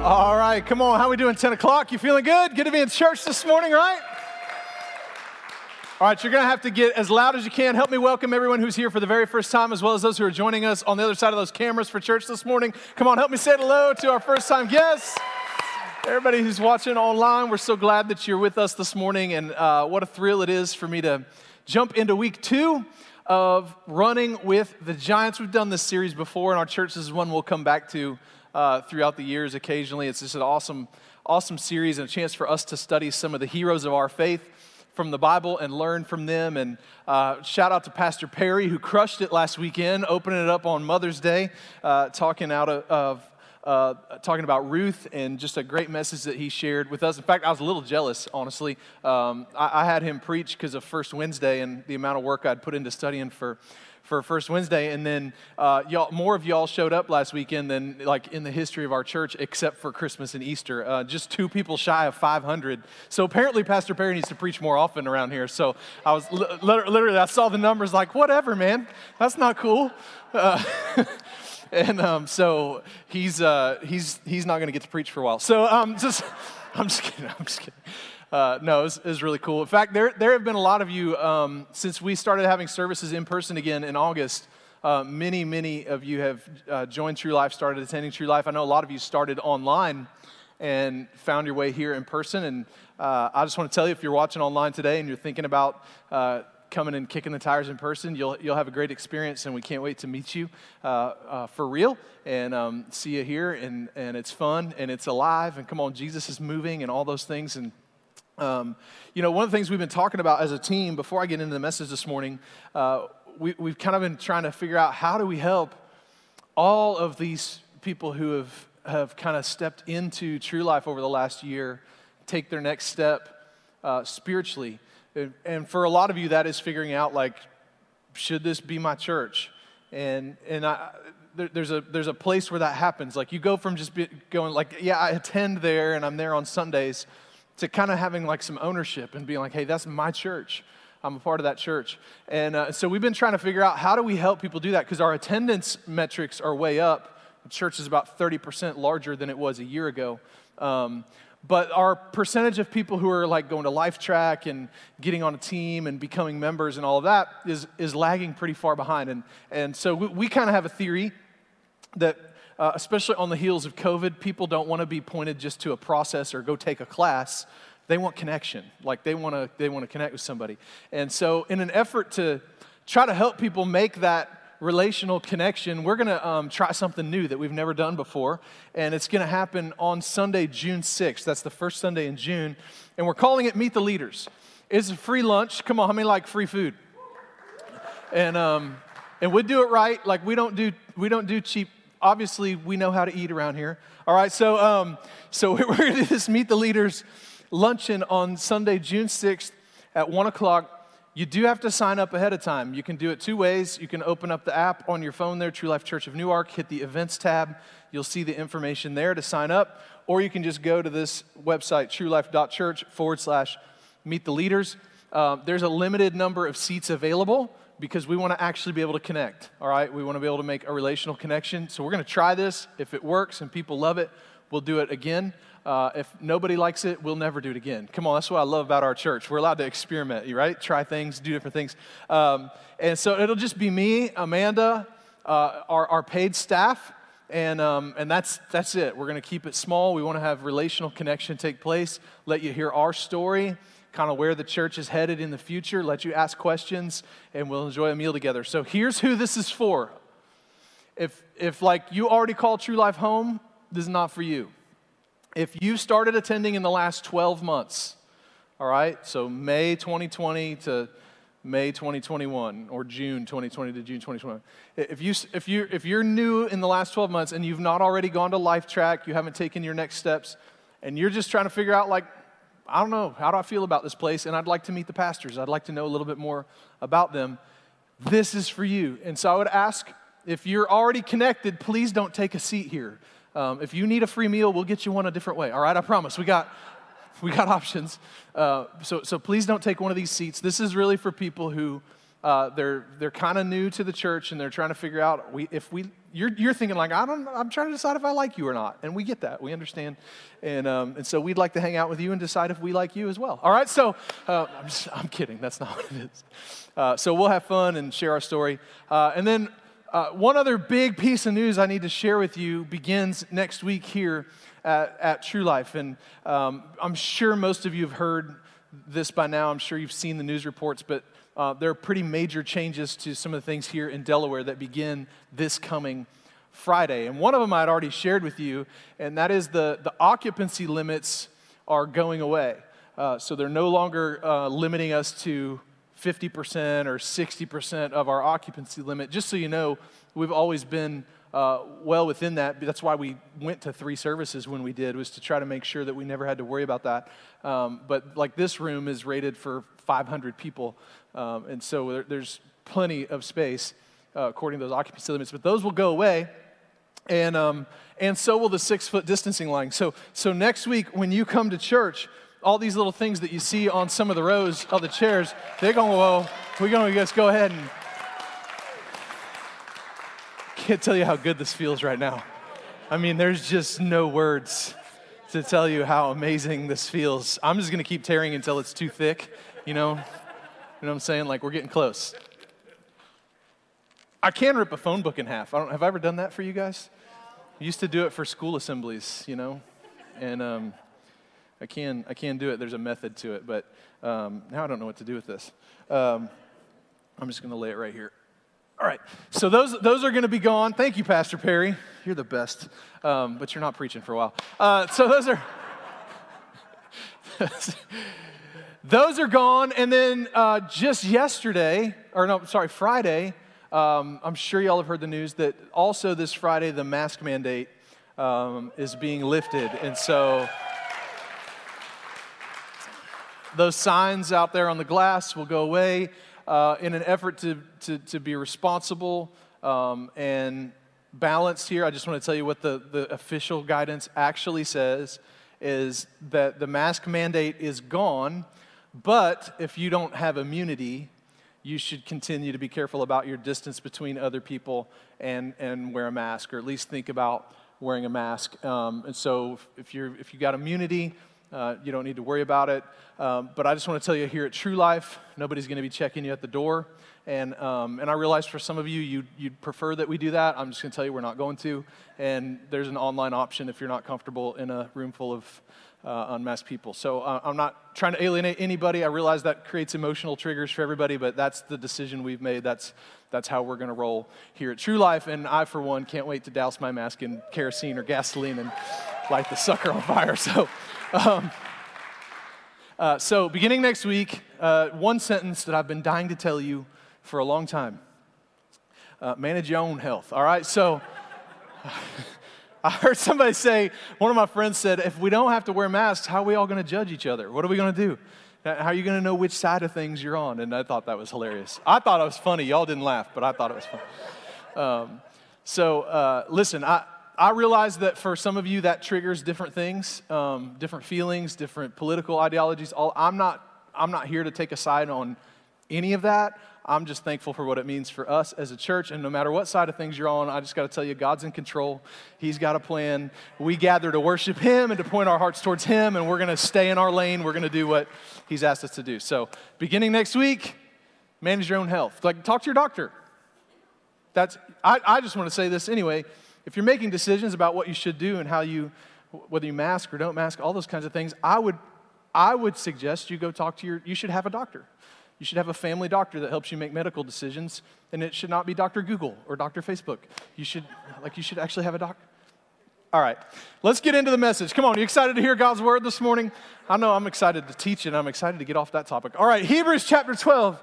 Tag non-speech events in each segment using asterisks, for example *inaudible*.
All right, come on. How we doing? 10 o'clock. You feeling good? Good to be in church this morning, right? All right, you're going to have to get as loud as you can. Help me welcome everyone who's here for the very first time, as well as those who are joining us on the other side of those cameras for church this morning. Come on, help me say hello to our first time guests. Everybody who's watching online, we're so glad that you're with us this morning, and uh, what a thrill it is for me to jump into week two of running with the Giants. We've done this series before in our church. This is one we'll come back to uh, throughout the years occasionally. It's just an awesome, awesome series and a chance for us to study some of the heroes of our faith from the Bible and learn from them. And uh, shout out to Pastor Perry, who crushed it last weekend, opening it up on Mother's Day, uh, talking out of, uh, talking about Ruth and just a great message that he shared with us. In fact, I was a little jealous, honestly. Um, I, I, had him preach because of First Wednesday and the amount of work I'd put into studying for for First Wednesday, and then uh, y'all, more of y'all showed up last weekend than like in the history of our church, except for Christmas and Easter. Uh, just two people shy of 500. So apparently, Pastor Perry needs to preach more often around here. So I was li- literally, I saw the numbers, like, whatever, man, that's not cool. Uh, *laughs* and um, so he's uh, he's he's not going to get to preach for a while. So um, just *laughs* I'm just kidding. I'm just kidding. Uh, no, it was, it was, really cool. In fact, there, there have been a lot of you, um, since we started having services in person again in August, uh, many, many of you have uh, joined True Life, started attending True Life. I know a lot of you started online and found your way here in person. And uh, I just want to tell you if you're watching online today and you're thinking about uh, coming and kicking the tires in person, you'll, you'll have a great experience, and we can't wait to meet you uh, uh, for real and um, see you here. And, and it's fun and it's alive. And come on, Jesus is moving and all those things. And um, you know, one of the things we've been talking about as a team, before I get into the message this morning, uh, we, we've kind of been trying to figure out how do we help all of these people who have, have kind of stepped into true life over the last year take their next step uh, spiritually. And, for a lot of you, that is figuring out, like, should this be my church? And, and I, there, there's, a, there's a place where that happens. Like, you go from just be, going, like, yeah, I attend there and I'm there on Sundays to kind of having like some ownership and being like, hey, that's my church. I'm a part of that church. And uh, so we've been trying to figure out how do we help people do that because our attendance metrics are way up. The church is about 30% larger than it was a year ago. Um, but our percentage of people who are like going to LifeTrack and getting on a team and becoming members and all of that is, is lagging pretty far behind. And, and so we, we kind of have a theory that uh, especially on the heels of COVID, people don't want to be pointed just to a process or go take a class. They want connection. Like they want to they want to connect with somebody. And so, in an effort to try to help people make that relational connection, we're going to um, try something new that we've never done before. And it's going to happen on Sunday, June 6th. That's the first Sunday in June. And we're calling it Meet the Leaders. It's a free lunch. Come on, how many like free food? And, um, and we do it right. Like we don't do, we don't do cheap obviously we know how to eat around here. All right, so um, so *laughs* we're going to do this meet the leaders luncheon on Sunday, June 6th at one o'clock. You do have to sign up ahead of time. You can do it two ways. You can open up the app on your phone there, True Life Church of Newark, hit the events tab. You'll see the information there to sign up. Or you can just go to this website, truelife.church forward slash meet the leaders. Uh, there's a limited number of seats available because we want to actually be able to connect, all right? We want to be able to make a relational connection. So we're going to try this. If it works and people love it, we'll do it again. Uh, if nobody likes it, we'll never do it again. Come on, that's what I love about our church. We're allowed to experiment, you right? Try things, do different things. Um, and so it'll just be me, Amanda, uh, our, our paid staff, and, um, and that's, that's it. We're going to keep it small. We want to have relational connection take place, let you hear our story kind of where the church is headed in the future, let you ask questions, and we'll enjoy a meal together. So here's who this is for. If, if like you already call True Life home, this is not for you. If you started attending in the last 12 months, all right, so May 2020 to May 2021 or June 2020 to June 2021. If, you, if, you, if you're new in the last 12 months and you've not already gone to LifeTrack, you haven't taken your next steps, and you're just trying to figure out, like, I don't know, how do I feel about this place? And I'd like to meet the pastors. I'd like to know a little bit more about them. This is for you. And so I would ask if you're already connected, please don't take a seat here. Um, if you need a free meal, we'll get you one a different way. All right, I promise. We got, we got *laughs* options. Uh, so, so please don't take one of these seats. This is really for people who uh, they're they're kind of new to the church and they're trying to figure out we, if we you're, you're thinking like I don't I'm trying to decide if I like you or not. And we get that we understand. And um, and so we'd like to hang out with you and decide if we like you as well. All right so uh, I'm, just, I'm kidding that's not *laughs* what it is. Uh, so we'll have fun and share our story. Uh, and then uh, one other big piece of news I need to share with you begins next week here at, at True Life. And um, I'm sure most of you have heard this by now I'm sure you've seen the news reports but uh, there are pretty major changes to some of the things here in Delaware that begin this coming Friday. And one of them I'd already shared with you, and that is the, the occupancy limits are going away. Uh, so they're no longer uh, limiting us to 50% or 60% of our occupancy limit. Just so you know, we've always been uh, well within that. That's why we went to three services when we did, was to try to make sure that we never had to worry about that. Um, but like this room is rated for 500 people, um, and so there, there's plenty of space uh, according to those occupancy limits. But those will go away, and um, and so will the six foot distancing line. So so next week when you come to church. All these little things that you see on some of the rows of the chairs, they're going, well, we're going to just go ahead and can't tell you how good this feels right now. I mean, there's just no words to tell you how amazing this feels. I'm just going to keep tearing until it's too thick, you know? You know what I'm saying? Like, we're getting close. I can rip a phone book in half. I don't, have I ever done that for you guys? I used to do it for school assemblies, you know? And um, I, can, I can do it. There's a method to it, but um, now I don't know what to do with this. Um, I'm just going to lay it right here. All right, so those, those are going to be gone. Thank you, Pastor Perry. You're the best, um, but you're not preaching for a while. Uh, so those are *laughs* those are gone. And then uh, just yesterday, or no, sorry, Friday. Um, I'm sure y'all have heard the news that also this Friday the mask mandate um, is being lifted, and so those signs out there on the glass will go away uh, in an effort to, to, to be responsible um, and balanced here, I just want to tell you what the, the official guidance actually says is that the mask mandate is gone, but if you don't have immunity, you should continue to be careful about your distance between other people and, and wear a mask, or at least think about wearing a mask. Um, and so if, you're, if you got immunity, uh, you don't need to worry about it. Um, but I just want to tell you here at True Life, nobody's going to be checking you at the door. And, um, and I realize for some of you, you, you'd prefer that we do that. I'm just going to tell you we're not going to. And there's an online option if you're not comfortable in a room full of uh, unmasked people. So uh, I'm not trying to alienate anybody. I realize that creates emotional triggers for everybody, but that's the decision we've made. That's, that's how we're going to roll here at True Life. And I, for one, can't wait to douse my mask in kerosene or gasoline and light the sucker on fire. *laughs* So. Um, uh, so, beginning next week, uh, one sentence that I've been dying to tell you for a long time uh, manage your own health, all right? So, *laughs* I heard somebody say, one of my friends said, if we don't have to wear masks, how are we all going to judge each other? What are we going to do? How are you going to know which side of things you're on? And I thought that was hilarious. I thought it was funny. Y'all didn't laugh, but I thought it was funny. Um, so, uh, listen, I, I realize that for some of you that triggers different things, um, different feelings, different political ideologies. All, I'm, not, I'm not here to take a side on any of that. I'm just thankful for what it means for us as a church. And no matter what side of things you're on, I just got to tell you, God's in control. He's got a plan. We gather to worship Him and to point our hearts towards Him, and we're going to stay in our lane. We're going to do what He's asked us to do. So, beginning next week, manage your own health. Like, talk to your doctor. That's, I, I just want to say this anyway if you're making decisions about what you should do and how you, whether you mask or don't mask, all those kinds of things, I would, I would suggest you go talk to your, you should have a doctor. You should have a family doctor that helps you make medical decisions, and it should not be Dr. Google or Dr. Facebook. You should, like, you should actually have a doctor. All right, let's get into the message. Come on, you excited to hear God's word this morning? I know I'm excited to teach it, and I'm excited to get off that topic. All right, Hebrews chapter 12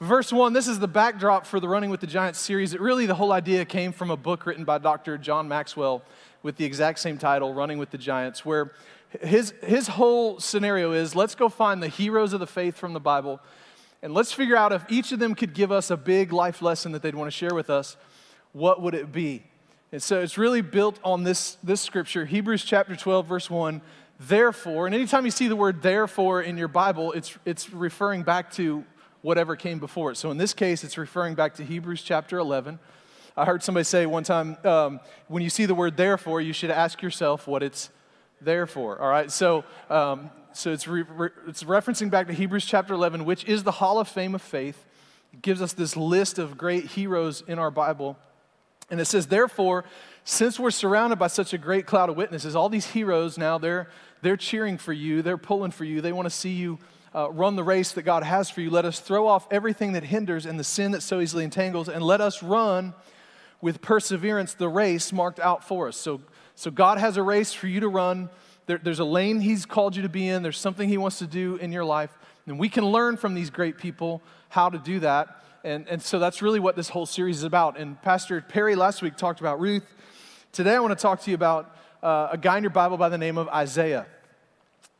verse 1, this is the backdrop for the Running with the Giants series. It really, the whole idea came from a book written by Dr. John Maxwell with the exact same title, Running with the Giants, where his, his whole scenario is let's go find the heroes of the faith from the Bible and let's figure out if each of them could give us a big life lesson that they'd want to share with us, what would it be? And so it's really built on this, this scripture, Hebrews chapter 12, verse 1. Therefore, and anytime you see the word therefore in your Bible, it's, it's referring back to whatever came before it. So in this case, it's referring back to Hebrews chapter 11. I heard somebody say one time, um, when you see the word therefore, you should ask yourself what it's there for. All right, so, um, so it's, re- re- it's referencing back to Hebrews chapter 11, which is the hall of fame of faith. It gives us this list of great heroes in our Bible. And it says, therefore, since we're surrounded by such a great cloud of witnesses, all these heroes now, they're, they're cheering for you, they're pulling for you, they want to see you uh, run the race that God has for you. Let us throw off everything that hinders and the sin that so easily entangles, and let us run with perseverance the race marked out for us. So, so God has a race for you to run. There, there's a lane He's called you to be in, there's something He wants to do in your life. And we can learn from these great people how to do that. And, and so that's really what this whole series is about. And Pastor Perry last week talked about Ruth. Today I want to talk to you about uh, a guy in your Bible by the name of Isaiah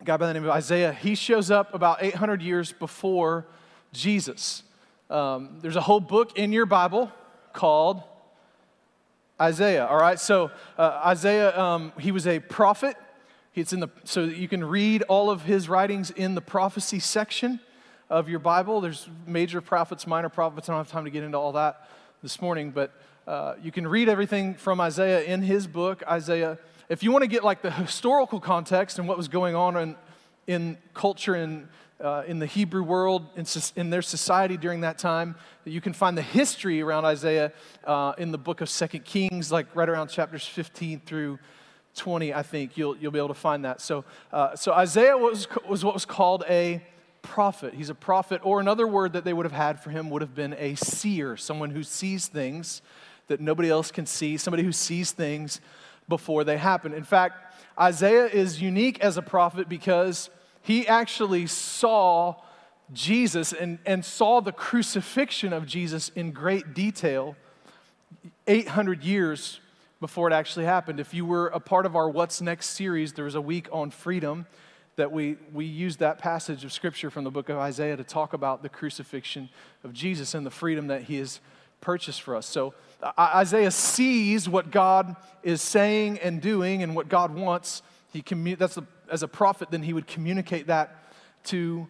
a guy by the name of Isaiah. He shows up about 800 years before Jesus. Um, there's a whole book in your Bible called Isaiah. All right, so uh, Isaiah, um, he was a prophet. It's in the so you can read all of his writings in the prophecy section of your Bible. There's major prophets, minor prophets. I don't have time to get into all that this morning, but uh, you can read everything from Isaiah in his book, Isaiah if you want to get like the historical context and what was going on in, in culture and uh, in the Hebrew world, in, in, their society during that time, you can find the history around Isaiah uh, in the book of Second Kings, like right around chapters 15 through 20, I think you'll, you'll be able to find that. So, uh, so Isaiah was, was what was called a prophet. He's a prophet, or another word that they would have had for him would have been a seer, someone who sees things that nobody else can see, somebody who sees things before they happen. In fact, Isaiah is unique as a prophet because he actually saw Jesus and, and saw the crucifixion of Jesus in great detail 800 years before it actually happened. If you were a part of our What's Next series, there was a week on freedom that we, we used that passage of scripture from the book of Isaiah to talk about the crucifixion of Jesus and the freedom that he has purchased for us. So Isaiah sees what God is saying and doing and what God wants. He commu- that's a, as a prophet, then he would communicate that to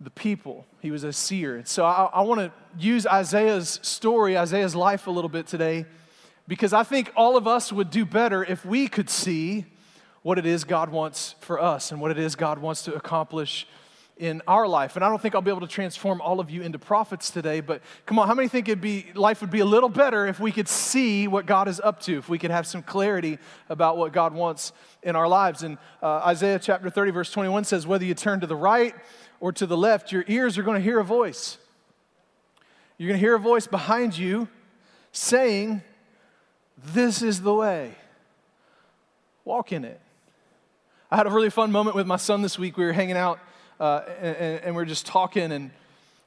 the people. He was a seer. So I, I want to use Isaiah's story, Isaiah's life a little bit today, because I think all of us would do better if we could see what it is God wants for us and what it is God wants to accomplish in our life. And I don't think I'll be able to transform all of you into prophets today, but come on, how many think it'd be life would be a little better if we could see what God is up to, if we could have some clarity about what God wants in our lives? And uh, Isaiah chapter 30, verse 21 says, Whether you turn to the right or to the left, your ears are going to hear a voice. You're going to hear a voice behind you saying, This is the way. Walk in it. I had a really fun moment with my son this week. We were hanging out uh, and, and, we are just talking, and,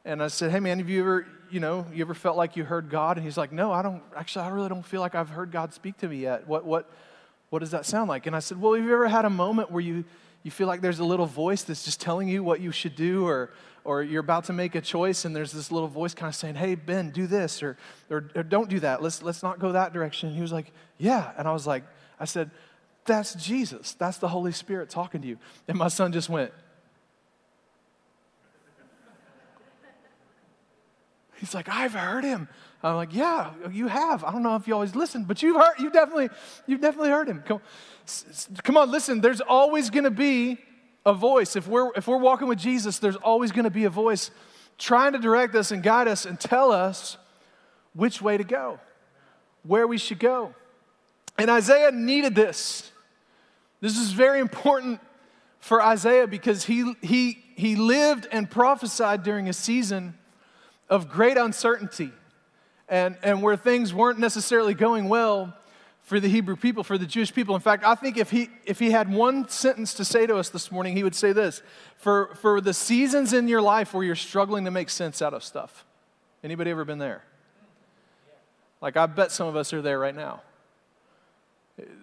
and I said, hey, man, have you ever, you know, you ever felt like you heard God? And he's like, no, I don't, actually, I really don't feel like I've heard God speak to me yet. What, what, what does that sound like? And I said, well, have you ever had a moment where you, you feel like there's a little voice that's just telling you what you should do, or, or you're about to make a choice, and there's this little voice kind of saying, hey, Ben, do this, or, or, or don't do that. Let's, let's not go that direction. And he was like, yeah. And I was like, I said, that's Jesus. That's the Holy Spirit talking to you. And my son just went, He's like, I've heard him. I'm like, yeah, you have. I don't know if you always listen, but you've heard, you definitely, you've definitely heard him. Come, come on, listen. There's always going to be a voice. If we're if we're walking with Jesus, there's always going to be a voice trying to direct us and guide us and tell us which way to go, where we should go. And Isaiah needed this. This is very important for Isaiah because he he he lived and prophesied during a season of great uncertainty and, and where things weren't necessarily going well for the Hebrew people, for the Jewish people. In fact, I think if he, if he had one sentence to say to us this morning, he would say this for, for the seasons in your life where you're struggling to make sense out of stuff. Anybody ever been there? Like, I bet some of us are there right now.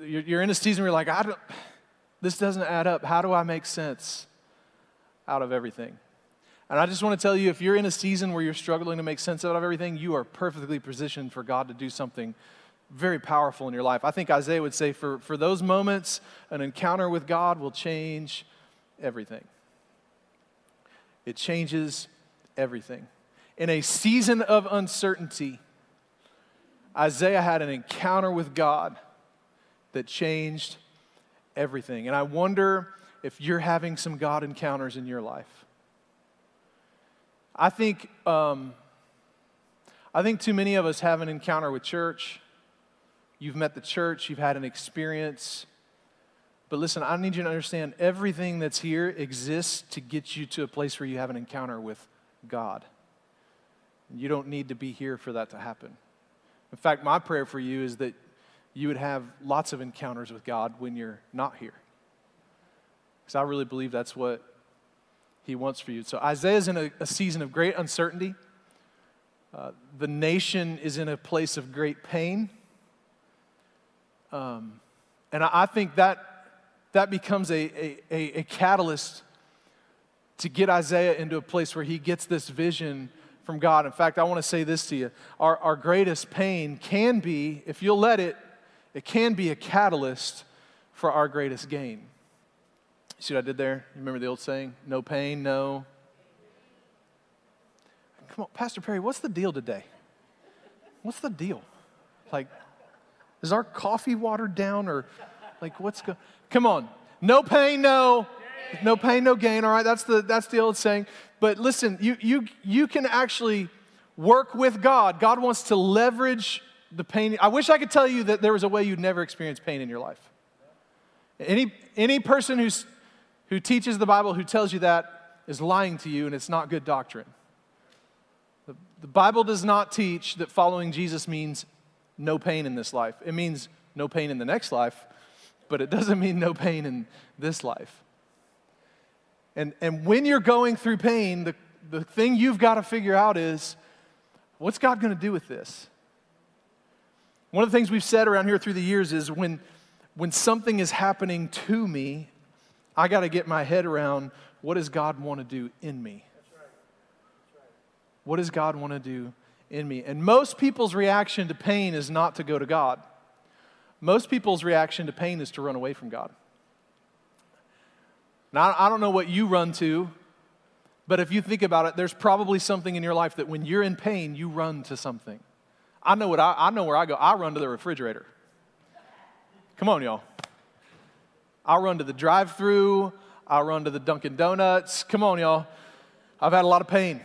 You're, you're in a season where you're like, I don't, this doesn't add up. How do I make sense out of everything? And I just want to tell you if you're in a season where you're struggling to make sense out of everything, you are perfectly positioned for God to do something very powerful in your life. I think Isaiah would say for, for those moments, an encounter with God will change everything. It changes everything. in a season of uncertainty, Isaiah had an encounter with God that changed everything. And I wonder if you're having some God encounters in your life. I think, um, I think too many of us have an encounter with church. You've met the church, you've had an experience. But listen, I need you to understand everything that's here exists to get you to a place where you have an encounter with God. You don't need to be here for that to happen. In fact, my prayer for you is that you would have lots of encounters with God when you're not here. Because I really believe that's what He wants for you. So Isaiah's in a, a season of great uncertainty. Uh, the nation is in a place of great pain. Um, and I, think that, that becomes a, a, a catalyst to get Isaiah into a place where he gets this vision from God. In fact, I want to say this to you our, our greatest pain can be, if you'll let it, it can be a catalyst for our greatest gain. See what I did there? You remember the old saying? No pain, no. Come on, Pastor Perry, what's the deal today? What's the deal? Like, is our coffee watered down or like what's going Come on. No pain, no. No pain, no gain. All right, that's the that's the old saying. But listen, you you you can actually work with God. God wants to leverage the pain. I wish I could tell you that there was a way you'd never experience pain in your life. Any, any person who's, who teaches the Bible who tells you that is lying to you and it's not good doctrine. The, the Bible does not teach that following Jesus means no pain in this life. It means no pain in the next life, but it doesn't mean no pain in this life. And, and when you're going through pain, the, the thing you've got to figure out is what's God going to do with this? One of the things we've said around here through the years is when, when something is happening to me, I got to get my head around what does God want to do in me? What does God want to do in me? And most people's reaction to pain is not to go to God. Most people's reaction to pain is to run away from God. Now, I don't know what you run to, but if you think about it, there's probably something in your life that when you're in pain, you run to something. I know what I, I know where I go. I run to the refrigerator. Come on, y'all. I run to the drive-through. I run to the Dunkin' Donuts. Come on, y'all. I've had a lot of pain.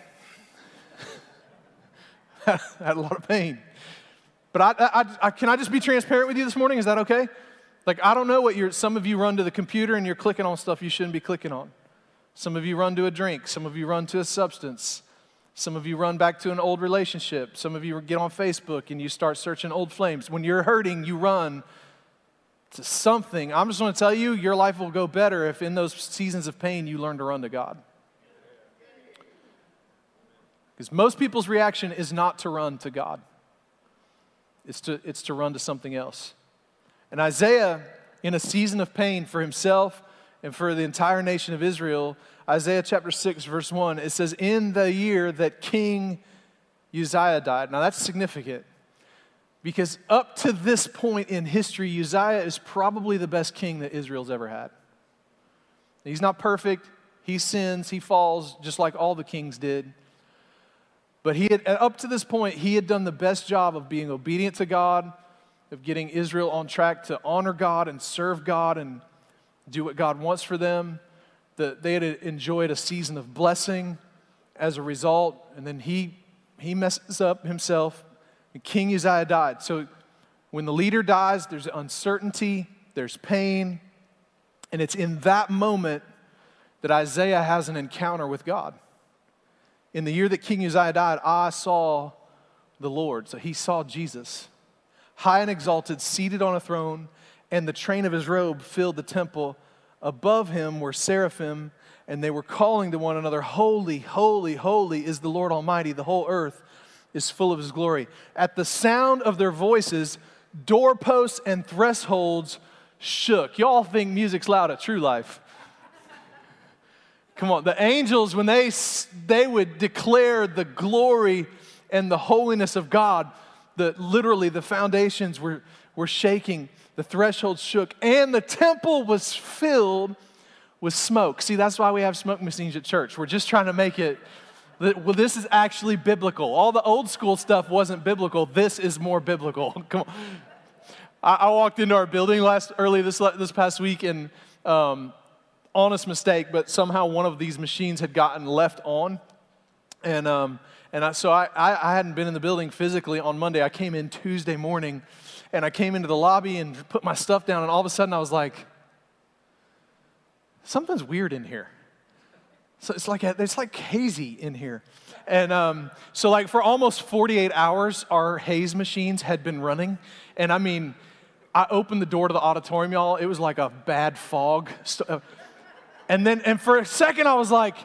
*laughs* had a lot of pain. But I, I, I, can I just be transparent with you this morning? Is that okay? Like, I don't know what you're, some of you run to the computer and you're clicking on stuff you shouldn't be clicking on. Some of you run to a drink. Some of you run to a substance. Some of you run back to an old relationship. Some of you get on Facebook and you start searching old flames. When you're hurting, you run to something. I'm just going to tell you, your life will go better if in those seasons of pain you learn to run to God. Because most people's reaction is not to run to God, it's to, it's to run to something else. And Isaiah, in a season of pain for himself and for the entire nation of Israel, Isaiah chapter 6, verse 1, it says, In the year that King Uzziah died. Now that's significant because up to this point in history, Uzziah is probably the best king that Israel's ever had. He's not perfect, he sins, he falls, just like all the kings did. But he had, up to this point, he had done the best job of being obedient to God, of getting Israel on track to honor God and serve God and do what God wants for them that they had enjoyed a season of blessing as a result, and then he, he messes up himself, and King Uzziah died. So when the leader dies, there's uncertainty, there's pain, and it's in that moment that Isaiah has an encounter with God. In the year that King Uzziah died, I saw the Lord. So he saw Jesus, high and exalted, seated on a throne, and the train of his robe filled the temple. Above him were seraphim, and they were calling to one another, Holy, holy, holy is the Lord Almighty. The whole earth is full of his glory. At the sound of their voices, doorposts and thresholds shook. Y'all think music's loud at True Life. Come on, the angels, when they, they would declare the glory and the holiness of God, the, literally the foundations were, were shaking the threshold shook, and the temple was filled with smoke. See, that's why we have smoke machines at church. We're just trying to make it that, well, this is actually biblical. All the old school stuff wasn't biblical. This is more biblical. *laughs* Come on. I, I, walked into our building last early this this past week, and um, honest mistake, but somehow one of these machines had gotten left on, and um, and I, so I, I hadn't been in the building physically on Monday. I came in Tuesday morning, and I came into the lobby and put my stuff down, and all of a sudden I was like, something's weird in here. So it's like, it's like hazy in here. And um, so, like, for almost 48 hours, our haze machines had been running. And I mean, I opened the door to the auditorium, y'all. It was like a bad fog. And then, and for a second, I was like,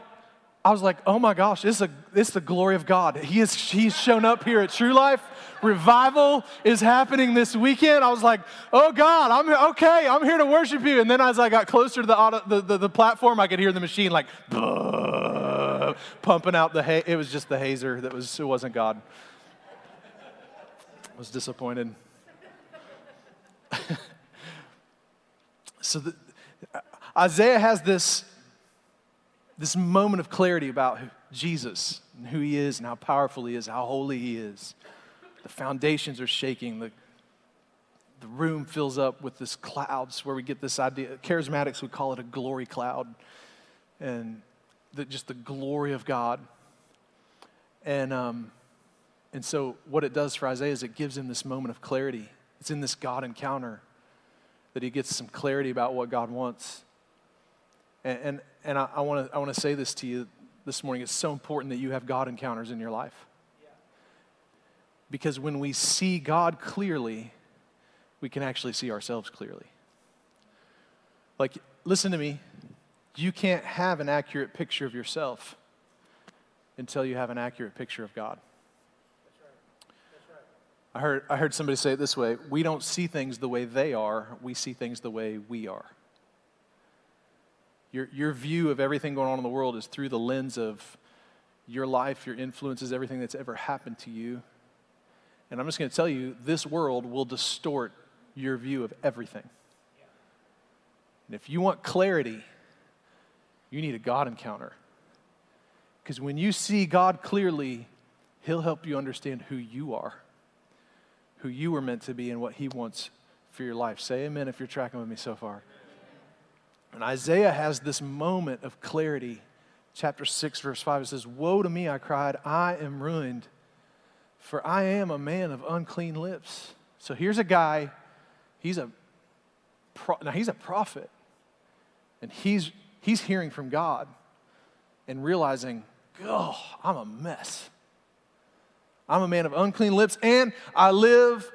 I was like, oh my gosh, this is, a, this is the glory of God. He is, he's shown up here at True Life. Revival is happening this weekend. I was like, oh God, I'm okay. I'm here to worship you. And then as I got closer to the, auto, the, the, the, platform, I could hear the machine like pumping out the hay. It was just the hazer that was, it wasn't God. I was disappointed. *laughs* so the, Isaiah has this this moment of clarity about Jesus and who he is and how powerful he is, how holy he is. The foundations are shaking. The, the room fills up with this clouds where we get this idea. Charismatics would call it a glory cloud. And the, just the glory of God. And, um, and so, what it does for Isaiah is it gives him this moment of clarity. It's in this God encounter that he gets some clarity about what God wants. And, and, and I, I want to I wanna say this to you this morning. It's so important that you have God encounters in your life. Because when we see God clearly, we can actually see ourselves clearly. Like, listen to me. You can't have an accurate picture of yourself until you have an accurate picture of God. I heard, I heard somebody say it this way We don't see things the way they are, we see things the way we are. Your, your view of everything going on in the world is through the lens of your life, your influences, everything that's ever happened to you. And I'm just going to tell you this world will distort your view of everything. And if you want clarity, you need a God encounter. Because when you see God clearly, He'll help you understand who you are, who you were meant to be, and what He wants for your life. Say amen if you're tracking with me so far. And Isaiah has this moment of clarity. Chapter 6, verse 5, it says, Woe to me, I cried, I am ruined, for I am a man of unclean lips. So here's a guy, he's a now he's a prophet, and he's he's hearing from God and realizing, oh, I'm a mess. I'm a man of unclean lips, and I live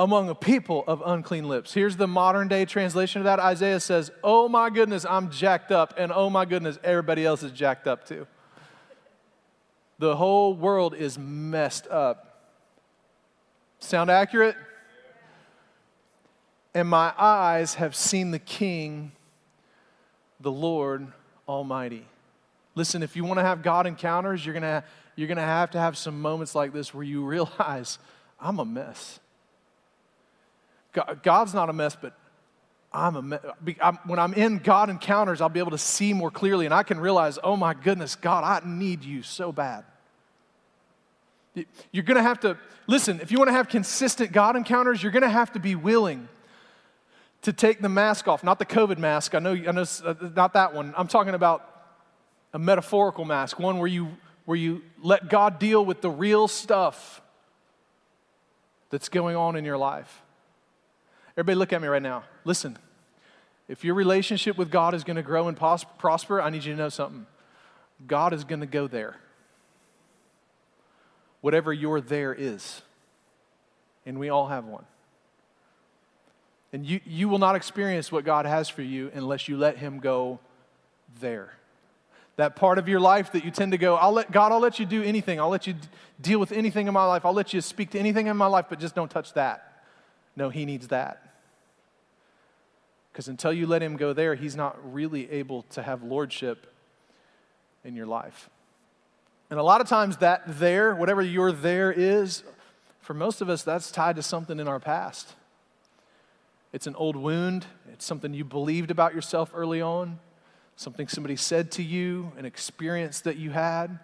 among a people of unclean lips. Here's the modern day translation of that. Isaiah says, Oh my goodness, I'm jacked up, and oh my goodness, everybody else is jacked up too. The whole world is messed up. Sound accurate? And my eyes have seen the King, the Lord Almighty. Listen, if you want to have God encounters, you're going to, you're going to have to have some moments like this where you realize, *laughs* I'm a mess. God's not a mess, but I'm a mess. When I'm in God encounters, I'll be able to see more clearly and I can realize, oh my goodness, God, I need you so bad. You're going to have to, listen, if you want to have consistent God encounters, you're going to have to be willing to take the mask off, not the COVID mask. I know, I know uh, not that one. I'm talking about a metaphorical mask, one where you, where you let God deal with the real stuff that's going on in your life. Everybody, look at me right now. Listen, if your relationship with God is going to grow and prosper, I need you to know something. God is going to go there. Whatever your there is. And we all have one. And you, you will not experience what God has for you unless you let Him go there. That part of your life that you tend to go, I'll let God, I'll let you do anything. I'll let you d- deal with anything in my life. I'll let you speak to anything in my life, but just don't touch that. No, he needs that. Because until you let him go there, he's not really able to have lordship in your life. And a lot of times, that there, whatever your there is, for most of us, that's tied to something in our past. It's an old wound, it's something you believed about yourself early on, something somebody said to you, an experience that you had.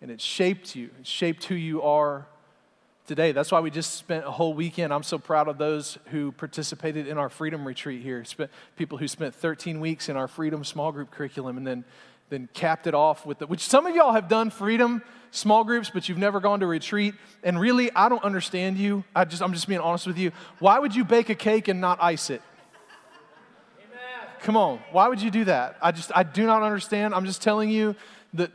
and it shaped you, it shaped who you are today. That's why we just spent a whole weekend. I'm so proud of those who participated in our freedom retreat here. Spent, people who spent 13 weeks in our freedom small group curriculum and then, then capped it off with the, which some of y'all have done freedom small groups, but you've never gone to retreat. And really, I don't understand you. I just, I'm just being honest with you. Why would you bake a cake and not ice it? Come on. Why would you do that? I just, I do not understand. I'm just telling you that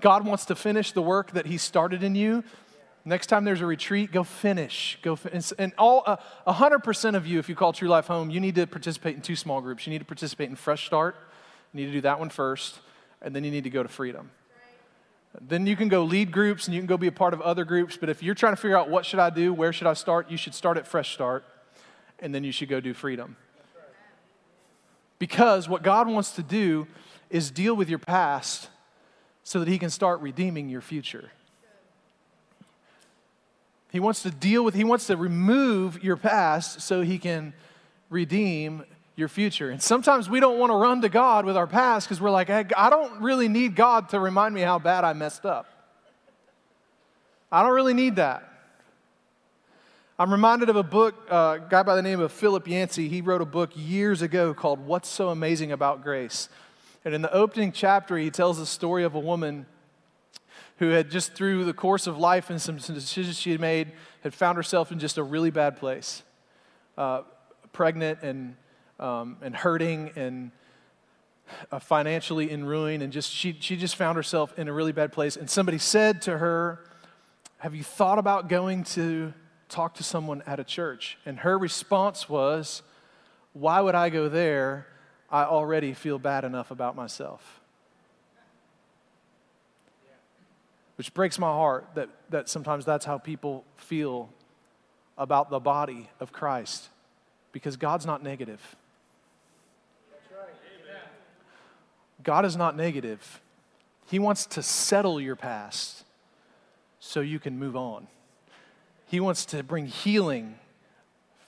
God wants to finish the work that He started in you. Next time there's a retreat, go finish. Go fin- and all uh, 100% of you, if you call True Life home, you need to participate in two small groups. You need to participate in Fresh Start. You need to do that one first, and then you need to go to Freedom. Then you can go lead groups and you can go be a part of other groups. But if you're trying to figure out what should I do, where should I start, you should start at Fresh Start, and then you should go do Freedom. Because what God wants to do is deal with your past so that He can start redeeming your future. He wants to deal with, He wants to remove your past so He can redeem your future. And sometimes we don't want to run to God with our past because we're like, I don't really need God to remind me how bad I messed up. I don't really need that. I'm reminded of a book, uh, a guy by the name of Philip Yancey. He wrote a book years ago called What's So Amazing About Grace. And in the opening chapter, he tells the story of a woman who had just through the course of life and some, decisions she had made, had found herself in just a really bad place. Uh, pregnant and, um, and hurting and uh, financially in ruin. And just she, she just found herself in a really bad place. And somebody said to her, Have you thought about going to talk to someone at a church? And her response was, Why would I go there? I already feel bad enough about myself. Which breaks my heart that, that sometimes that's how people feel about the body of Christ because God's not negative. God is not negative. He wants to settle your past so you can move on. He wants to bring healing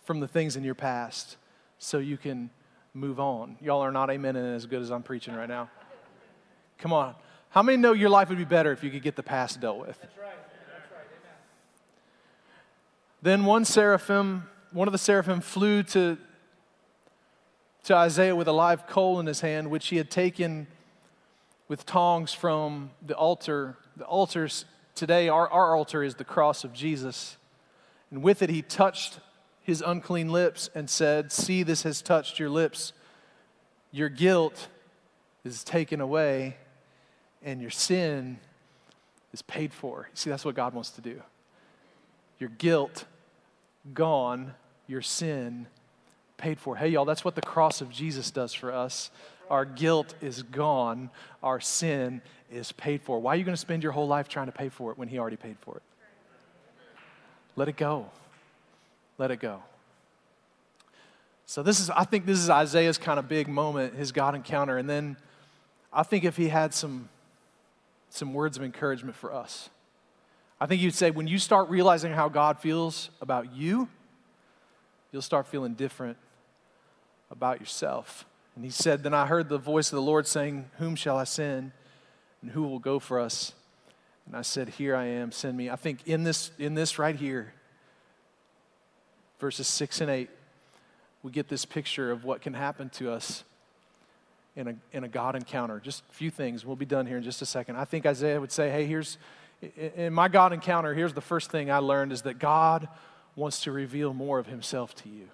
from the things in your past so you can move on. Y'all are not amen and as good as I'm preaching right now. Come on. How many know your life would be better if you could get the past dealt with? That's right. That's right. Then one seraphim, one of the seraphim flew to, to Isaiah with a live coal in his hand, which he had taken with tongs from the altar. The altars today, our, our altar is the cross of Jesus. And with it, he touched his unclean lips and said, See, this has touched your lips. Your guilt is taken away and your sin is paid for. See, that's what God wants to do. Your guilt gone, your sin paid for. Hey, y'all, that's what the cross of Jesus does for us. Our guilt is gone, our sin is paid for. Why are you going to spend your whole life trying to pay for it when He already paid for it? Let it go. Let it go. So this is I think this is Isaiah's kind of big moment, his God encounter and then I think if he had some some words of encouragement for us. I think you'd say when you start realizing how God feels about you, you'll start feeling different about yourself. And he said, Then I heard the voice of the Lord saying, Whom shall I send? And who will go for us? And I said, Here I am, send me. I think in this, in this right here, verses 6 and 8, we get this picture of what can happen to us in a, in a God encounter. Just a few things. We'll be done here in just a second. I think Isaiah would say, hey, here's, in my God encounter, here's the first thing I learned is that God wants to reveal more of himself to you.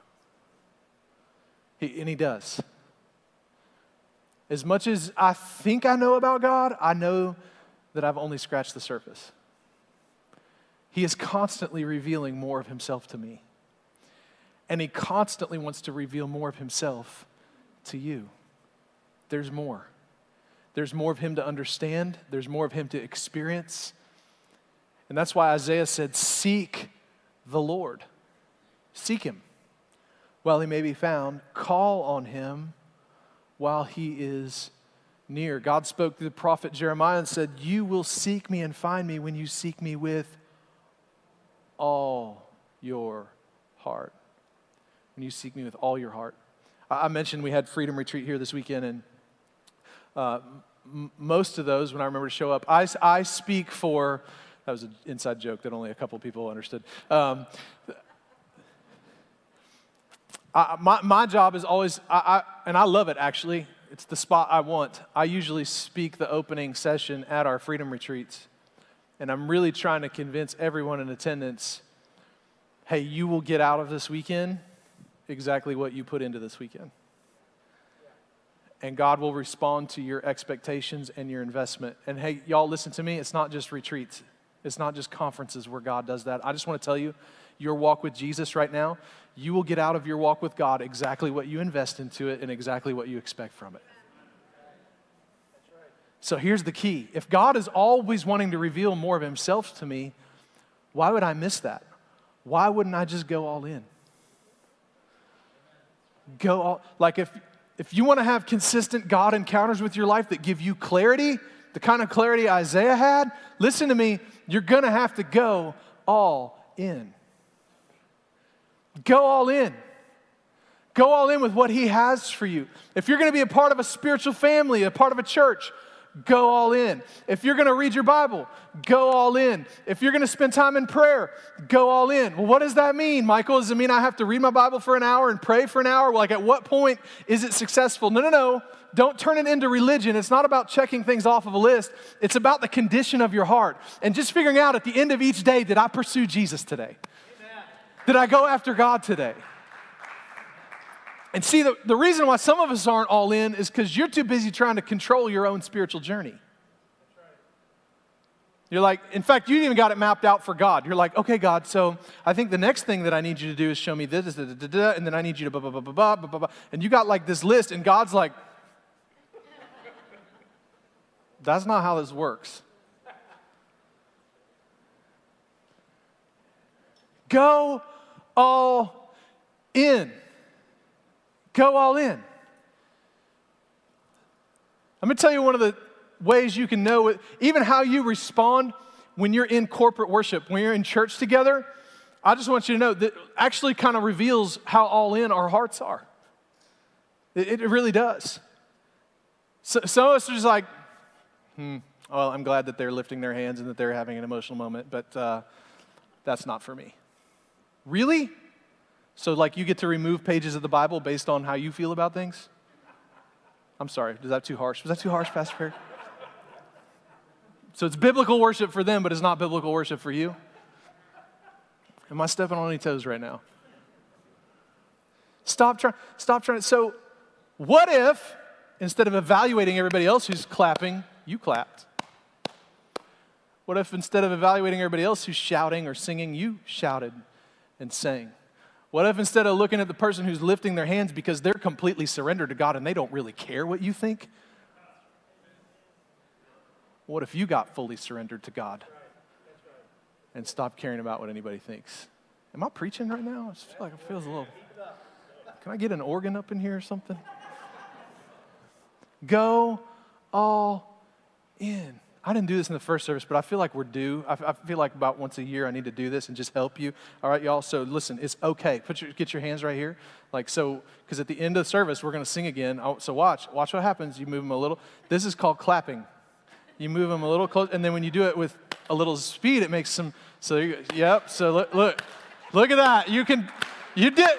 He, and he does. As much as I think I know about God, I know that I've only scratched the surface. He is constantly revealing more of himself to me. And he constantly wants to reveal more of himself to you there's more. There's more of him to understand, there's more of him to experience. And that's why Isaiah said, Seek the Lord. Seek him while he may be found, call on him while he is near. God spoke through the prophet Jeremiah and said, You will seek me and find me when you seek me with all your heart. When you seek me with all your heart. I mentioned we had Freedom Retreat here this weekend, and uh, m- most of those when I remember to show up. I, I speak for, that was an inside joke that only a couple people understood. Um, I, my, my job is always, I, I, and I love it actually, it's the spot I want. I usually speak the opening session at our freedom retreats. And I'm really trying to convince everyone in attendance hey, you will get out of this weekend exactly what you put into this weekend. And God will respond to your expectations and your investment. And hey, y'all, listen to me. It's not just retreats, it's not just conferences where God does that. I just want to tell you your walk with Jesus right now, you will get out of your walk with God exactly what you invest into it and exactly what you expect from it. So here's the key if God is always wanting to reveal more of himself to me, why would I miss that? Why wouldn't I just go all in? Go all, like if, if you want to have consistent God encounters with your life that give you clarity, the kind of clarity Isaiah had, listen to me, you're going to have to go all in. Go all in. Go all in with what He has for you. If you're going to be a part of a spiritual family, a part of a church, go all in. If you're going to read your Bible, go all in. If you're going to spend time in prayer, go all in. Well, what does that mean, Michael? Does it mean I have to read my Bible for an hour and pray for an hour? Like, at what point is it successful? No, no, no. Don't turn it into religion. It's not about checking things off of a list, it's about the condition of your heart. And just figuring out at the end of each day, did I pursue Jesus today? Did I go after God today? And see, the, the reason why some of us aren't all in is because you're too busy trying to control your own spiritual journey. You're like, in fact, you even got it mapped out for God. You're like, okay, God, so I think the next thing that I need you to do is show me this, and then I need you to blah, blah, blah, blah, blah, blah, blah. And you got like this list, and God's like, that's not how this works. Go all in. Go all in. I'm going to tell you one of the ways you can know even how you respond when you're in corporate worship, when you're in church together. I just want you to know that actually kind of reveals how all in our hearts are. It, it really does. So, some of us are just like, hmm, well, I'm glad that they're lifting their hands and that they're having an emotional moment, but uh, that's not for me. Really? So, like, you get to remove pages of the Bible based on how you feel about things? I'm sorry, is that too harsh? Was that too harsh, Pastor Perry? So, it's biblical worship for them, but it's not biblical worship for you? Am I stepping on any toes right now? Stop trying, stop trying. So, what if instead of evaluating everybody else who's clapping, you clapped? What if instead of evaluating everybody else who's shouting or singing, you shouted and sang? What if instead of looking at the person who's lifting their hands because they're completely surrendered to God and they don't really care what you think? What if you got fully surrendered to God and stopped caring about what anybody thinks? Am I preaching right now? I feel like it feels a little. Can I get an organ up in here or something? Go all in. I didn't do this in the first service, but I feel like we're due. I, I feel like about once a year I need to do this and just help you. All right, y'all. So listen, it's okay. Put your, get your hands right here, like so, because at the end of the service we're going to sing again. Oh, so watch, watch what happens. You move them a little. This is called clapping. You move them a little close, and then when you do it with a little speed, it makes some. So you, yep. So look, look, look at that. You can, you did.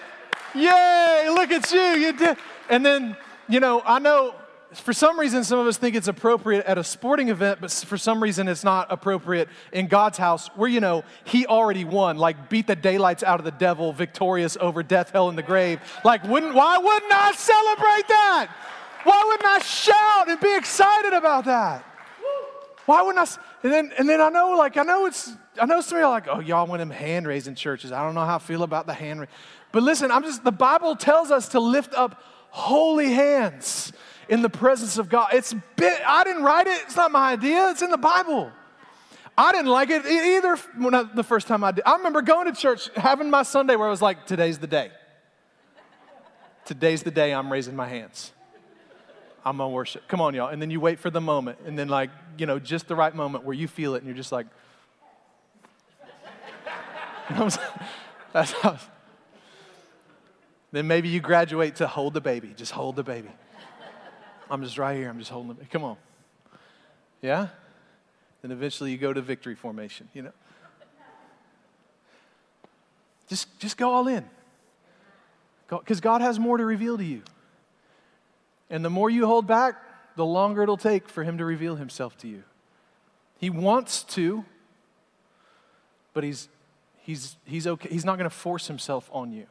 Yay! Look at you. You did. And then you know I know for some reason, some of us think it's appropriate at a sporting event, but for some reason, it's not appropriate in God's house where, you know, He already won, like beat the daylights out of the devil, victorious over death, hell, and the grave. Like, wouldn't, why wouldn't I celebrate that? Why wouldn't I shout and be excited about that? Why wouldn't I? And then, and then I know, like, I know it's, I know some of y'all like, oh, y'all want them hand raising churches. I don't know how I feel about the hand raise. But listen, I'm just, the Bible tells us to lift up holy hands in the presence of God. It's bit, I didn't write it, it's not my idea, it's in the Bible. I didn't like it either when the first time I did. I remember going to church, having my Sunday where I was like, today's the day. Today's the day I'm raising my hands. I'm gonna worship. Come on, y'all. And then you wait for the moment, and then, like, you know, just the right moment where you feel it, and you're just like, *laughs* That's how. Then maybe you graduate to hold the baby. Just hold the baby. I'm just right here. I'm just holding it. Come on. Yeah? Then eventually you go to victory formation, you know? Just, just go all in. Because God has more to reveal to you. And the more you hold back, the longer it'll take for Him to reveal Himself to you. He wants to, but He's, he's, he's, okay. he's not going to force Himself on you.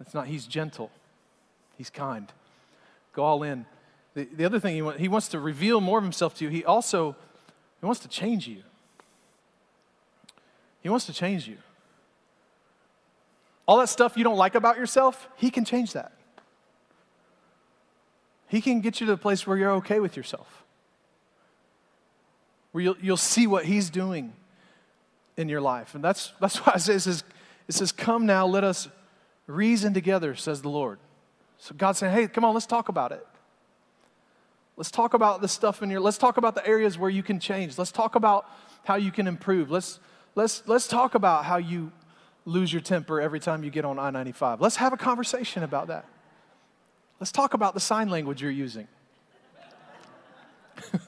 It's not, He's gentle, He's kind. Go all in. The, the other thing, he, want, he wants to reveal more of Himself to you. He also he wants to change you. He wants to change you. All that stuff you don't like about yourself, He can change that. He can get you to the place where you're okay with yourself, where you'll, you'll see what He's doing in your life. And that's, that's why it says, it says, Come now, let us reason together, says the Lord. So God's saying, Hey, come on, let's talk about it. Let's talk about the stuff in your, let's talk about the areas where you can change. Let's talk about how you can improve. Let's, let's, let's talk about how you lose your temper every time you get on I 95. Let's have a conversation about that. Let's talk about the sign language you're using. *laughs*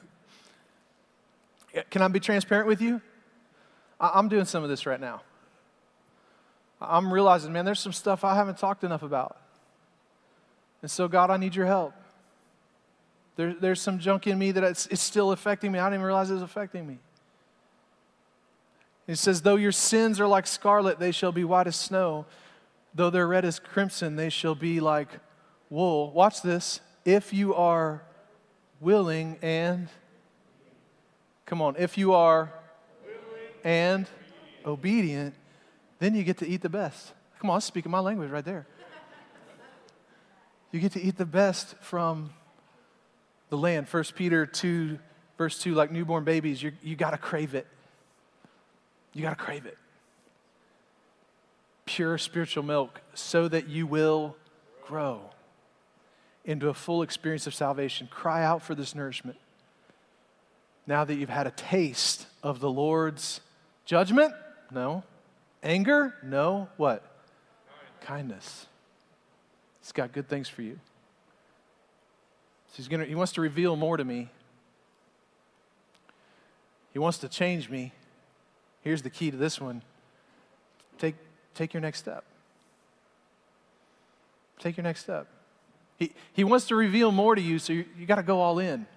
Can I be transparent with you? I'm doing some of this right now. I'm realizing, man, there's some stuff I haven't talked enough about. And so, God, I need your help. There, there's some junk in me that it's, it's still affecting me. I didn't even realize it was affecting me. He says, Though your sins are like scarlet, they shall be white as snow. Though they're red as crimson, they shall be like wool. Watch this. If you are willing and, come on, if you are and obedient, then you get to eat the best. Come on, I'm speaking my language right there. You get to eat the best from the land. 1 Peter 2, verse 2, like newborn babies, you you got to crave it. You got to crave it. Pure spiritual milk so that you will grow into a full experience of salvation. Cry out for this nourishment. Now that you've had a taste of the Lord's judgment? No. Anger? No. What? Kindness. He's got good things for you. So he's gonna, he wants to reveal more to me. He wants to change me. Here's the key to this one take, take your next step. Take your next step. He, he wants to reveal more to you, so you, you got to go all in.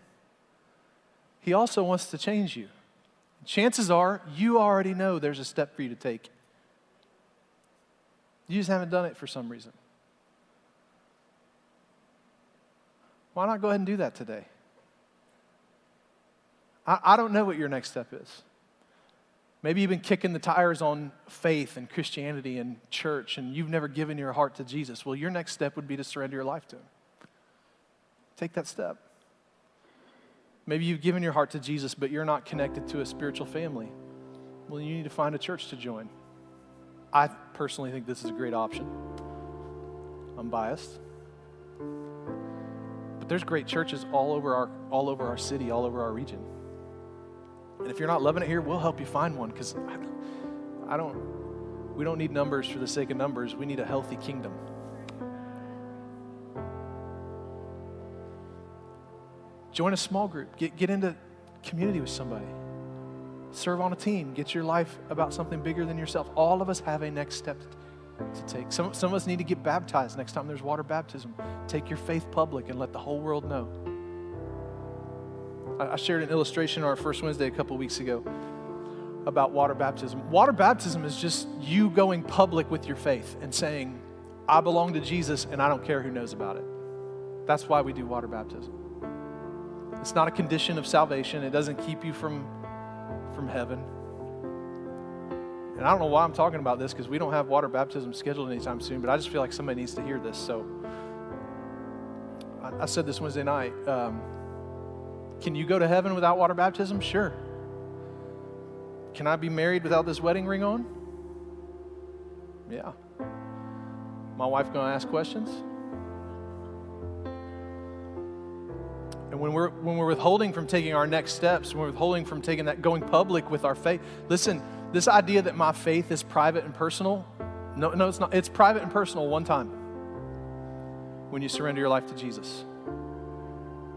He also wants to change you. Chances are you already know there's a step for you to take. You just haven't done it for some reason. Why not go ahead and do that today? I, I don't know what your next step is. Maybe you've been kicking the tires on faith and Christianity and church, and you've never given your heart to Jesus. Well, your next step would be to surrender your life to Him. Take that step. Maybe you've given your heart to Jesus, but you're not connected to a spiritual family. Well, you need to find a church to join. I personally think this is a great option. I'm biased there's great churches all over our all over our city, all over our region. And if you're not loving it here, we'll help you find one because I, I don't we don't need numbers for the sake of numbers. We need a healthy kingdom. Join a small group. Get, get into community with somebody. Serve on a team. Get your life about something bigger than yourself. All of us have a next step to take. Some, some of us need to get baptized next time there's water baptism. Take your faith public and let the whole world know. I, I shared an illustration on our first Wednesday a couple weeks ago about water baptism. Water baptism is just you going public with your faith and saying, I belong to Jesus and I don't care who knows about it. That's why we do water baptism. It's not a condition of salvation, it doesn't keep you from, from heaven. And I don't know why I'm talking about this because we don't have water baptism scheduled anytime soon, but I just feel like somebody needs to hear this. So I, I said this Wednesday night. Um, can you go to heaven without water baptism? Sure. Can I be married without this wedding ring on? Yeah. My wife to ask questions? And when we're, when we're withholding from taking our next steps, when we're withholding from taking that, going public with our faith, listen, this idea that my faith is private and personal, no, no, it's not. It's private and personal one time when you surrender your life to Jesus.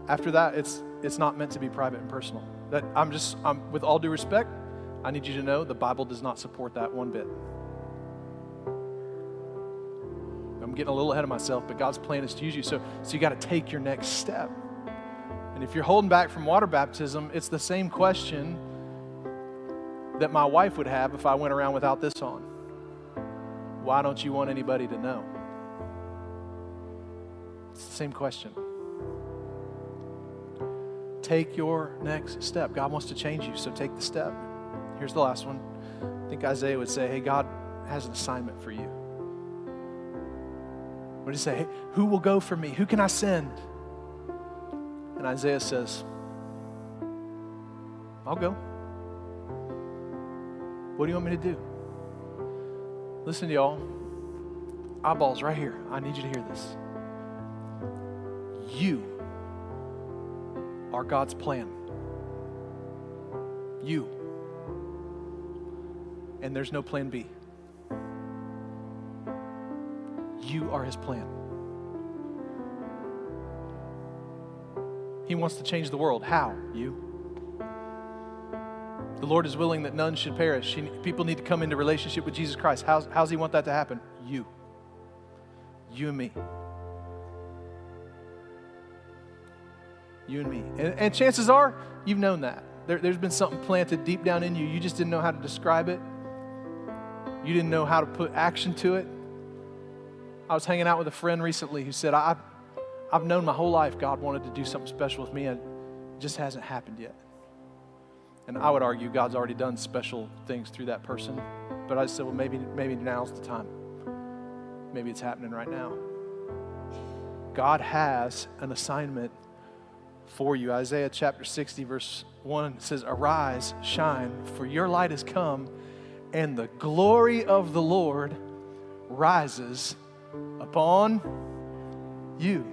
After that, it's, it's not meant to be private and personal. That I'm just, I'm, with all due respect, I need you to know the Bible does not support that one bit. I'm getting a little ahead of myself, but God's plan is to use you. So, so you got to take your next step. And if you're holding back from water baptism, it's the same question that my wife would have if I went around without this on. Why don't you want anybody to know? It's the same question. Take your next step. God wants to change you, so take the step. Here's the last one. I think Isaiah would say, Hey, God has an assignment for you. What did he say? Hey, who will go for me? Who can I send? And Isaiah says, I'll go. What do you want me to do? Listen, to y'all. Eyeballs right here. I need you to hear this. You are God's plan. You. And there's no plan B. You are His plan. He wants to change the world. How? You. The Lord is willing that none should perish. People need to come into relationship with Jesus Christ. How's, how's He want that to happen? You. You and me. You and me. And, and chances are, you've known that. There, there's been something planted deep down in you. You just didn't know how to describe it, you didn't know how to put action to it. I was hanging out with a friend recently who said, I've, I've known my whole life God wanted to do something special with me, and it just hasn't happened yet. And I would argue God's already done special things through that person. But I said, well, maybe, maybe now's the time. Maybe it's happening right now. God has an assignment for you. Isaiah chapter 60, verse 1 says, Arise, shine, for your light has come, and the glory of the Lord rises upon you.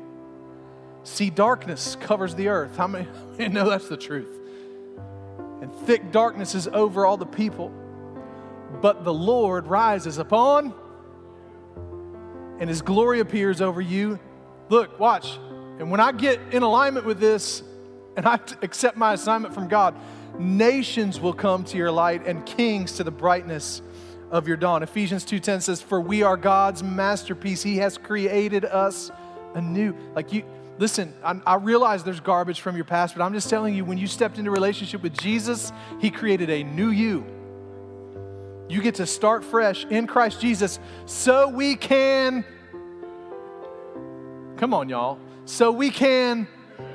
See, darkness covers the earth. How many, how *laughs* many know that's the truth? Thick darkness is over all the people. But the Lord rises upon, and his glory appears over you. Look, watch. And when I get in alignment with this and I accept my assignment from God, nations will come to your light and kings to the brightness of your dawn. Ephesians 2:10 says, "For we are God's masterpiece. He has created us anew." Like you listen, I, I, realize there's garbage from your past, but I'm just telling you, when you stepped into relationship with Jesus, He created a new you. You get to start fresh in Christ Jesus so we can, come on, y'all, so we can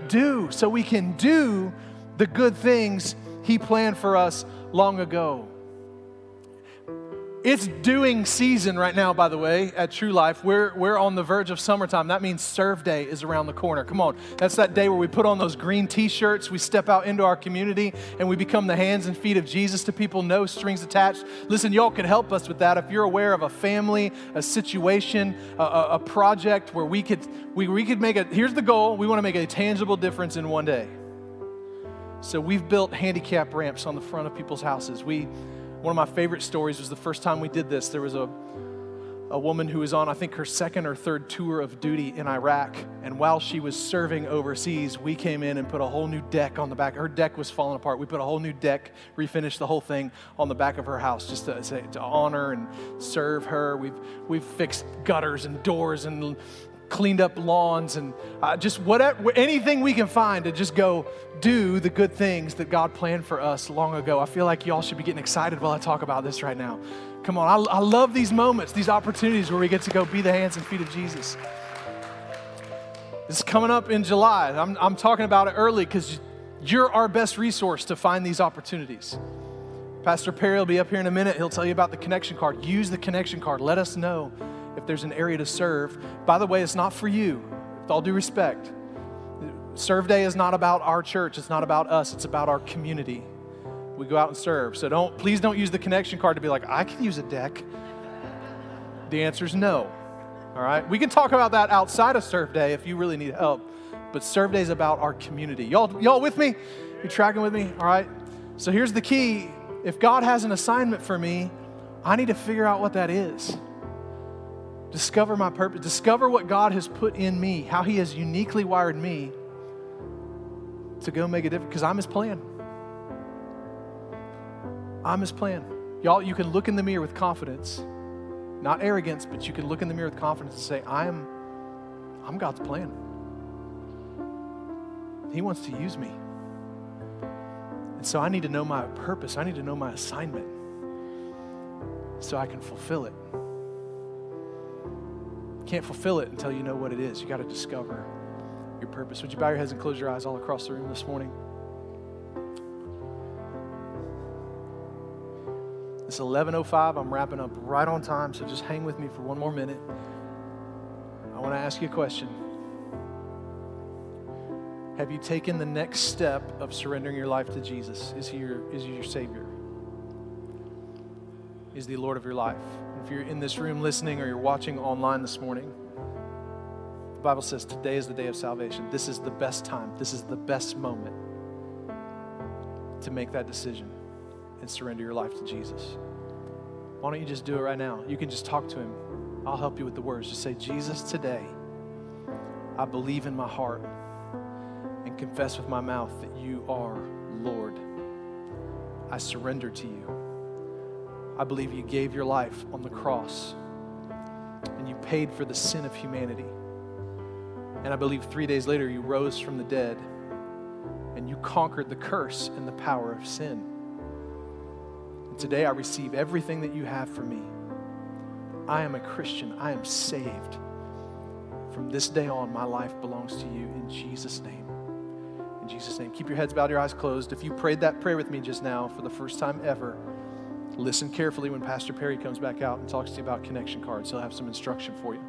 do, so we can do the good things He planned for us long ago. It's doing season right now, by the way, at True Life. We're, we're on the verge of summertime. That means Serve Day is around the corner. Come on. That's that day where we put on those green t shirts, we step out into our community, and we become the hands and feet of Jesus to people, no strings attached. Listen, y'all can help us with that. If you're aware of a family, a situation, a, a, a project where we could, we, we could make a, here's the goal we want to make a tangible difference in one day. So we've built handicap ramps on the front of people's houses. We, one of my favorite stories was the first time we did this. There was a, a woman who was on, I think, her second or third tour of duty in Iraq. And while she was serving overseas, we came in and put a whole new deck on the back. Her deck was falling apart. We put a whole new deck, refinished the whole thing on the back of her house just to, to honor and serve her. We've, we've fixed gutters and doors and cleaned up lawns and uh, just whatever, anything we can find to just go do the good things that God planned for us long ago. I feel like y'all should be getting excited while I talk about this right now. Come on, I, I love these moments, these opportunities where we get to go be the hands and feet of Jesus. This is coming up in July. I'm, I'm talking about it early because you're our best resource to find these opportunities. Pastor Perry will be up here in a minute. He'll tell you about the connection card. Use the connection card. Let us know if there's an area to serve. By the way, it's not for you, with all due respect. Serve Day is not about our church, it's not about us, it's about our community. We go out and serve. So don't please don't use the connection card to be like, I can use a deck. The answer is no. All right? We can talk about that outside of Serve Day if you really need help. But Serve Day is about our community. Y'all, y'all with me? You tracking with me? All right. So here's the key. If God has an assignment for me, I need to figure out what that is. Discover my purpose. Discover what God has put in me, how He has uniquely wired me to go make a difference because I'm his plan. I'm his plan. Y'all, you can look in the mirror with confidence, not arrogance, but you can look in the mirror with confidence and say, I am, I'm God's plan. He wants to use me. And so I need to know my purpose. I need to know my assignment so I can fulfill it. Can't fulfill it until you know what it is. You got to discover your purpose. Would you bow your heads and close your eyes all across the room this morning? It's 11:05. I'm wrapping up right on time, so just hang with me for one more minute. I want to ask you a question. Have you taken the next step of surrendering your life to Jesus? Is he your, is he your Savior? Is the Lord of your life? If you're in this room listening or you're watching online this morning, the Bible says today is the day of salvation. This is the best time. This is the best moment to make that decision and surrender your life to Jesus. Why don't you just do it right now? You can just talk to Him. I'll help you with the words. Just say, Jesus, today, I believe in my heart and confess with my mouth that you are Lord. I surrender to you. I believe you gave your life on the cross and you paid for the sin of humanity. And I believe three days later you rose from the dead and you conquered the curse and the power of sin. And today I receive everything that you have for me. I am a Christian. I am saved. From this day on, my life belongs to you in Jesus' name. In Jesus' name. Keep your heads bowed, your eyes closed. If you prayed that prayer with me just now for the first time ever, listen carefully when Pastor Perry comes back out and talks to you about connection cards. He'll have some instruction for you.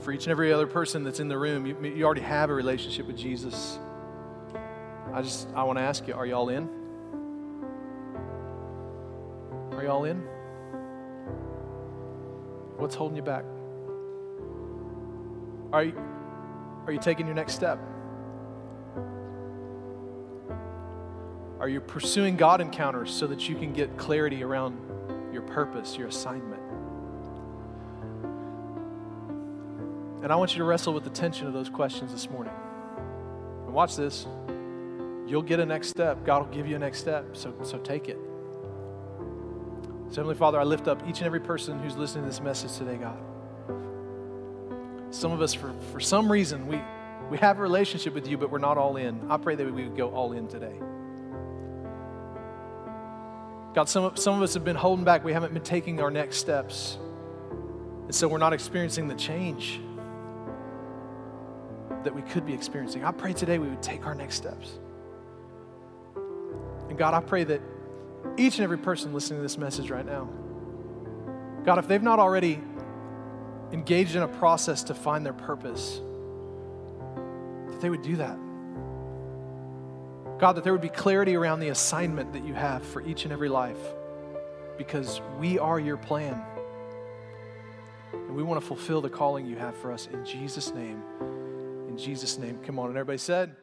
For each and every other person that's in the room, you, you already have a relationship with Jesus. I just, I want to ask you, are y'all in? Are y'all in? What's holding you back? Are you, are you taking your next step? Are you pursuing God encounters so that you can get clarity around your purpose, your assignment? And I want you to wrestle with the tension of those questions this morning. And watch this. You'll get a next step. God will give you a next step. So, so take it. So, Heavenly Father, I lift up each and every person who's listening to this message today, God. Some of us, for, for some reason, we, we have a relationship with you, but we're not all in. I pray that we would go all in today. God, some, some of us have been holding back. We haven't been taking our next steps. And so we're not experiencing the change that we could be experiencing. I pray today we would take our next steps. And God, I pray that each and every person listening to this message right now, God, if they've not already engaged in a process to find their purpose, that they would do that. God, that there would be clarity around the assignment that you have for each and every life because we are your plan. And we want to fulfill the calling you have for us in Jesus' name. In Jesus' name. Come on. And everybody said,